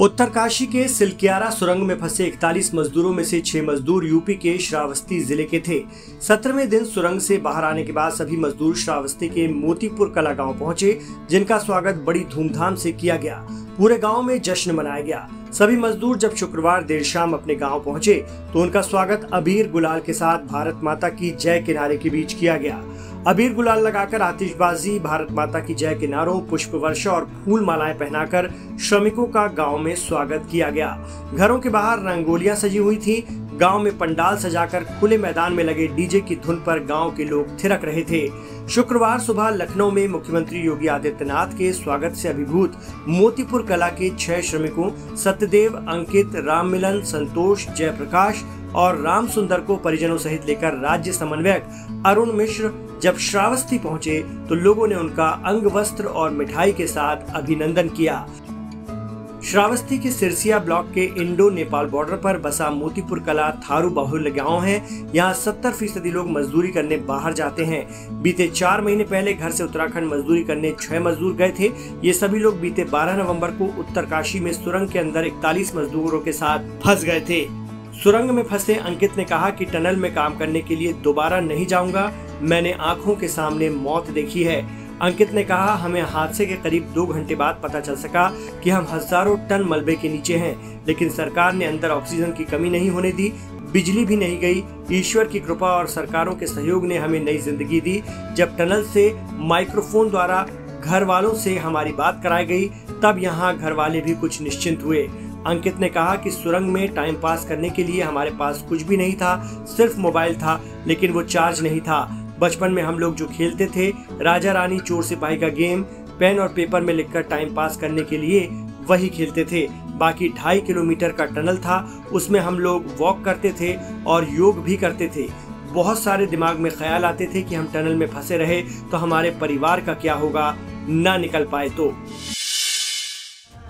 उत्तरकाशी के सिलकियारा सुरंग में फंसे 41 मजदूरों में से छह मजदूर यूपी के श्रावस्ती ज़िले के थे। सत्रहवें दिन सुरंग से बाहर आने के बाद सभी मजदूर श्रावस्ती के मोतीपुर कला गाँव पहुँचे, जिनका स्वागत बड़ी धूमधाम से किया गया। पूरे गाँव में जश्न मनाया गया। सभी मजदूर जब शुक्रवार देर शाम अपने गाँव पहुँचे तो उनका स्वागत अबीर गुलाल के साथ भारत माता की जय किनारे के बीच किया गया। अबीर गुलाल लगाकर आतिशबाजी, भारत माता की जय किनारों पुष्प वर्षा और फूल मालाएँ पहनाकर श्रमिकों का गाँव में स्वागत किया गया। घरों के बाहर रंगोलियाँ सजी हुई थी। गाँव में पंडाल सजाकर खुले मैदान में लगे डीजे की धुन पर गाँव के लोग थिरक रहे थे। शुक्रवार सुबह लखनऊ में मुख्यमंत्री योगी आदित्यनाथ के स्वागत से अभिभूत मोतीपुर कला के छह श्रमिकों सत्यदेव, अंकित, राम मिलन, संतोष, जयप्रकाश और राम सुंदर को परिजनों सहित लेकर राज्य समन्वयक अरुण मिश्र जब श्रावस्ती पहुँचे तो लोगों ने उनका अंग वस्त्र और मिठाई के साथ अभिनंदन किया। श्रावस्ती के सिरसिया ब्लॉक के इंडो नेपाल बॉर्डर पर बसा मोतीपुर कला थारू बाहुल्य गाँव है। यहाँ सत्तर फ़ीसदी लोग मजदूरी करने बाहर जाते हैं। बीते चार महीने पहले घर से उत्तराखंड मजदूरी करने छह मजदूर गए थे। ये सभी लोग बीते 12 नवंबर को उत्तरकाशी में सुरंग के अंदर इकतालीस मजदूरों के साथ फंस गए थे। सुरंग में फंसे अंकित ने कहा कि टनल में काम करने के लिए दोबारा नहीं जाऊँगा। मैंने आँखों के सामने मौत देखी है। अंकित ने कहा, हमें हादसे के करीब दो घंटे बाद पता चल सका कि हम हज़ारों टन मलबे के नीचे हैं, लेकिन सरकार ने अंदर ऑक्सीजन की कमी नहीं होने दी, बिजली भी नहीं गई। ईश्वर की कृपा और सरकारों के सहयोग ने हमें नई ज़िंदगी दी, जब टनल से माइक्रोफोन द्वारा घर वालों से हमारी बात कराई गई, तब यहाँ घर वाले भी कुछ निश्चिंत हुए। अंकित ने कहा कि सुरंग में टाइम पास करने के लिए हमारे पास कुछ भी नहीं था, सिर्फ़ मोबाइल था, लेकिन वो चार्ज नहीं था। बचपन में हम लोग जो खेलते थे, राजा रानी चोर सिपाही का गेम, पेन और पेपर में लिखकर टाइम पास करने के लिए वही खेलते थे। बाकी ढाई किलोमीटर का टनल था, उसमें हम लोग वॉक करते थे और योग भी करते थे। बहुत सारे दिमाग में ख्याल आते थे कि हम टनल में फंसे रहे तो हमारे परिवार का क्या होगा, ना निकल पाए तो।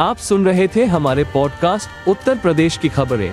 आप सुन रहे थे हमारे पॉडकास्ट उत्तर प्रदेश की खबरें।